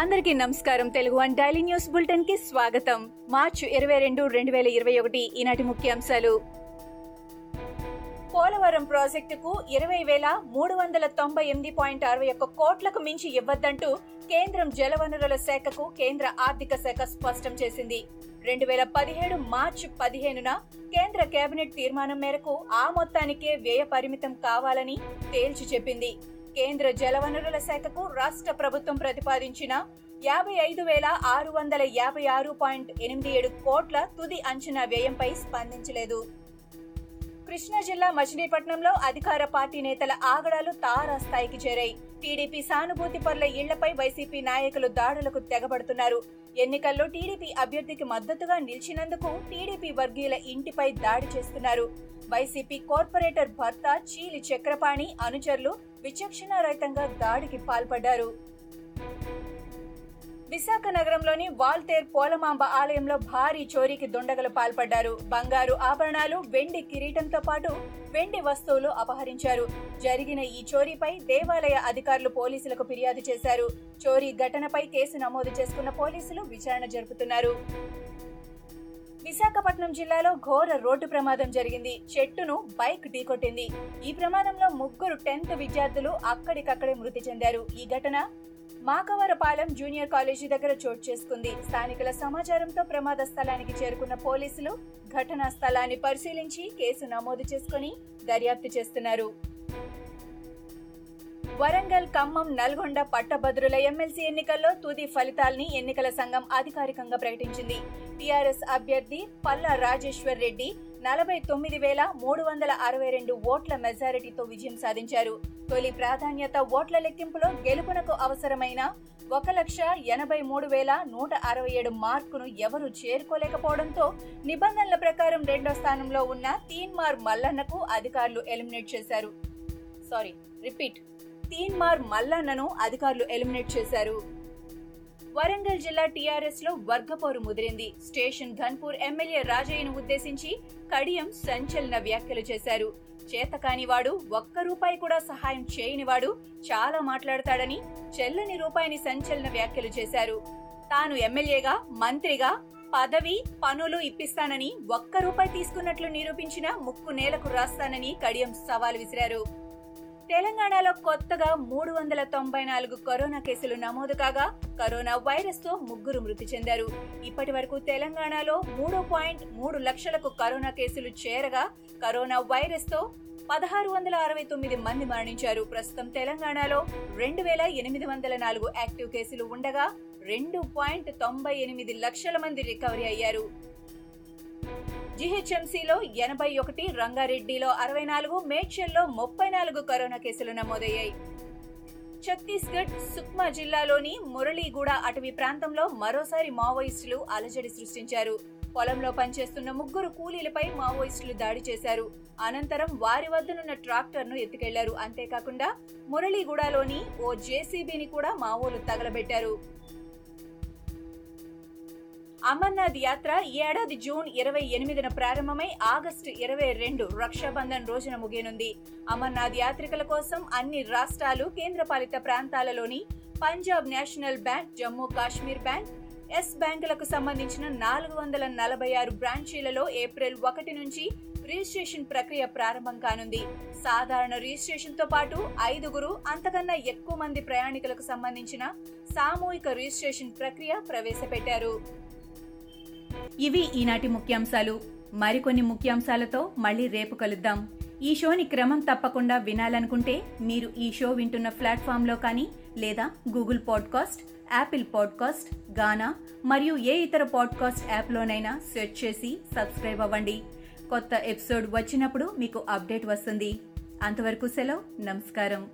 అందరికీ నమస్కారం. Telugu one daily news బులెటిన్కి స్వాగతం. మార్చి ఇరవై రెండు రెండు వేల ఇరవై ఒకటి ఈనాటి ముఖ్యాంశాలు. పోలవరం ప్రాజెక్టుకు ఇరవై వేల మూడు వందల తొంభై ఎనిమిది పాయింట్ అరవై ఒక్క కోట్లకు మించి ఇవ్వద్దంటూ కేంద్రం జలవనరుల శాఖకు కేంద్ర ఆర్థిక శాఖ స్పష్టం చేసింది. రెండు వేల పదిహేడు మార్చి పదిహేనున కేంద్ర కేబినెట్ తీర్మానం మేరకు ఆ మొత్తానికే వ్యయ పరిమితం కావాలని తేల్చి చెప్పింది. కేంద్ర జలవనరుల శాఖకు రాష్ట్ర ప్రభుత్వం ప్రతిపాదించిన యాభై ఐదు వేల ఆరు వందల యాభై ఆరు పాయింట్ ఎనిమిది ఏడు కోట్ల తుది అంచనా వ్యయంపై స్పందించలేదు. కృష్ణా జిల్లా మచిలీపట్నంలో అధికార పార్టీ నేతల ఆగడాలు తారాస్థాయికి చేరాయి. టీడీపీ సానుభూతి పరుల ఇళ్ళపై వైసీపీ నాయకులు దాడులకు తెగబడుతున్నారు. ఎన్నికల్లో టీడీపీ అభ్యర్థికి మద్దతుగా నిలిచినందుకు టీడీపీ వర్గీయుల ఇంటిపై దాడి చేస్తున్నారు. వైసీపీ కార్పొరేటర్ భర్త చీలి చక్రపాణి అనుచరులు విచక్షణారహితంగా దాడికి పాల్పడ్డారు. విశాఖ నగరంలోని వాల్తేర్ పోలమాంబ ఆలయంలో భారీ చోరీకి దుండగలు పాల్పడ్డారు. బంగారు ఆభరణాలు వెండి కిరీటంతో పాటు వెండి వస్తువులు అపహరించారు. జరిగిన ఈ చోరీపై దేవాలయ అధికారులు పోలీసులకు ఫిర్యాదు చేశారు. చోరీ ఘటనపై కేసు నమోదు చేసుకున్న పోలీసులు విచారణ జరుపుతున్నారు. విశాఖపట్నం జిల్లాలో ఘోర రోడ్డు ప్రమాదం జరిగింది. చెట్టును బైక్ ఢీకొట్టింది. ఈ ప్రమాదంలో ముగ్గురు టెన్త్ విద్యార్థులు అక్కడికక్కడే మృతి చెందారు. ఈ ఘటన మాకవరపాలెం జూనియర్ కాలేజీ దగ్గర చోటు చేసుకుంది. స్థానికుల సమాచారంతో ప్రమాద స్థలానికి చేరుకున్న పోలీసులు ఘటనా స్థలాన్ని పరిశీలించి కేసు నమోదు చేసుకుని దర్యాప్తు చేస్తున్నారు. వరంగల్ ఖమ్మం నల్గొండ పట్టభద్రుల ఎమ్మెల్సీ ఎన్నికల్లో తుది ఫలితాల్ని ఎన్నికల సంఘం అధికారికంగా ప్రకటించింది. టీఆర్ఎస్ అభ్యర్థి పల్లా రాజేశ్వర్ రెడ్డి నలభై తొమ్మిది వేల మూడు వందల అరవై రెండు ఓట్ల మెజారిటీతో విజయం సాధించారు. తొలి ప్రాధాన్యత ఓట్ల లెక్కింపులో గెలుపునకు అవసరమైన ఒక లక్ష ఎనభై మూడు వేల నూట అరవై ఏడు మార్కును ఎవరూ చేరుకోలేకపోవడంతో నిబంధనల ప్రకారం రెండో స్థానంలో ఉన్న తీన్మార్ మల్లన్నకు అధికారులు ఎలిమినేట్ చేశారు. Sorry repeat. తీన్మార్ మల్లన్నను అధికారులు ఎలిమినేట్ చేశారు. వరంగల్ జిల్లా టీఆర్ఎస్లో వర్గపోరు ముదిరింది. స్టేషన్ ఘన్పూర్ ఎమ్మెల్యే రాజయ్యను ఉద్దేశించి కడియం సంచలన వ్యాఖ్యలు చేశారు. చేతకానివాడు ఒక్క రూపాయి కూడా సహాయం చేయనివాడు చాలా మాట్లాడతాడని చెల్లని రూపాయిని సంచలన వ్యాఖ్యలు చేశారు. తాను ఎమ్మెల్యేగా మంత్రిగా పదవి పనులు ఇప్పిస్తానని ఒక్క రూపాయి తీసుకున్నట్లు నిరూపించిన ముక్కు నేలకు రాస్తానని కడియం సవాల్ విసిరారు. తెలంగాణలో కొత్తగా మూడు వందల తొంభై నాలుగు కరోనా కేసులు నమోదు కాగా కరోనా వైరస్తో ముగ్గురు మృతి చెందారు. ఇప్పటి వరకు తెలంగాణలో మూడు పాయింట్ మూడు లక్షలకు కరోనా కేసులు చేరగా కరోనా వైరస్తో పదహారు వందల అరవై తొమ్మిది మంది మరణించారు. ప్రస్తుతం తెలంగాణలో రెండు వేల ఎనిమిది వందల నాలుగు యాక్టివ్ కేసులు ఉండగా రెండు పాయింట్ తొంభై ఎనిమిది లక్షల మంది రికవరీ అయ్యారు. జీహెచ్ఎంసీలో ఎనభై ఒకటి రంగారెడ్డిలో అరవై నాలుగు మేడ్చల్లో ముప్పై నాలుగు కరోనా కేసులు నమోదయ్యాయి. ఛత్తీస్గఢ్ సుక్మా జిల్లాలోని మురళీగూడ అటవీ ప్రాంతంలో మరోసారి మావోయిస్టులు అలజడి సృష్టించారు. పొలంలో పనిచేస్తున్న ముగ్గురు కూలీలపై మావోయిస్టులు దాడి చేశారు. అనంతరం వారి వద్దనున్న ట్రాక్టర్ను ఎత్తుకెళ్ళారు. అంతేకాకుండా మురళీగూడలోని ఓ జేసీబీని కూడా మావోలు తగలబెట్టారు. అమర్నాథ్ యాత్ర ఏడాది జూన్ ఇరవై ఎనిమిదిన ప్రారంభమై ఆగస్టు ఇరవై రెండు రక్షాబంధన్ రోజున ముగియనుంది. అమర్నాథ్ యాత్రికుల కోసం అన్ని రాష్ట్రాలు కేంద్రపాలిత ప్రాంతాలలోని Punjab National Bank Jammu Kashmir Bank Yes బ్యాంకులకు సంబంధించిన నాలుగు వందల నలభై ఆరు బ్రాంచీలలో ఏప్రిల్ ఒకటి నుంచి రిజిస్ట్రేషన్ ప్రక్రియ ప్రారంభం కానుంది. సాధారణ రిజిస్ట్రేషన్తో పాటు ఐదుగురు అంతకన్నా ఎక్కువ మంది ప్రయాణికులకు సంబంధించిన సామూహిక రిజిస్ట్రేషన్ ప్రక్రియ ప్రవేశపెట్టారు. ఇవి ఈనాటి ముఖ్యాంశాలు. మరికొన్ని ముఖ్యాంశాలతో మళ్ళీ రేపు కలుద్దాం. ఈ షోని క్రమం తప్పకుండా వినాలనుకుంటే మీరు ఈ షో వింటున్న ప్లాట్ఫామ్లో కానీ లేదా Google podcast Apple podcast Gaana మరియు ఏ ఇతర పాడ్కాస్ట్ యాప్లోనైనా సెర్చ్ చేసి సబ్స్క్రైబ్ అవ్వండి. కొత్త ఎపిసోడ్ వచ్చినప్పుడు మీకు అప్డేట్ వస్తుంది. అంతవరకు సెలవు నమస్కారం.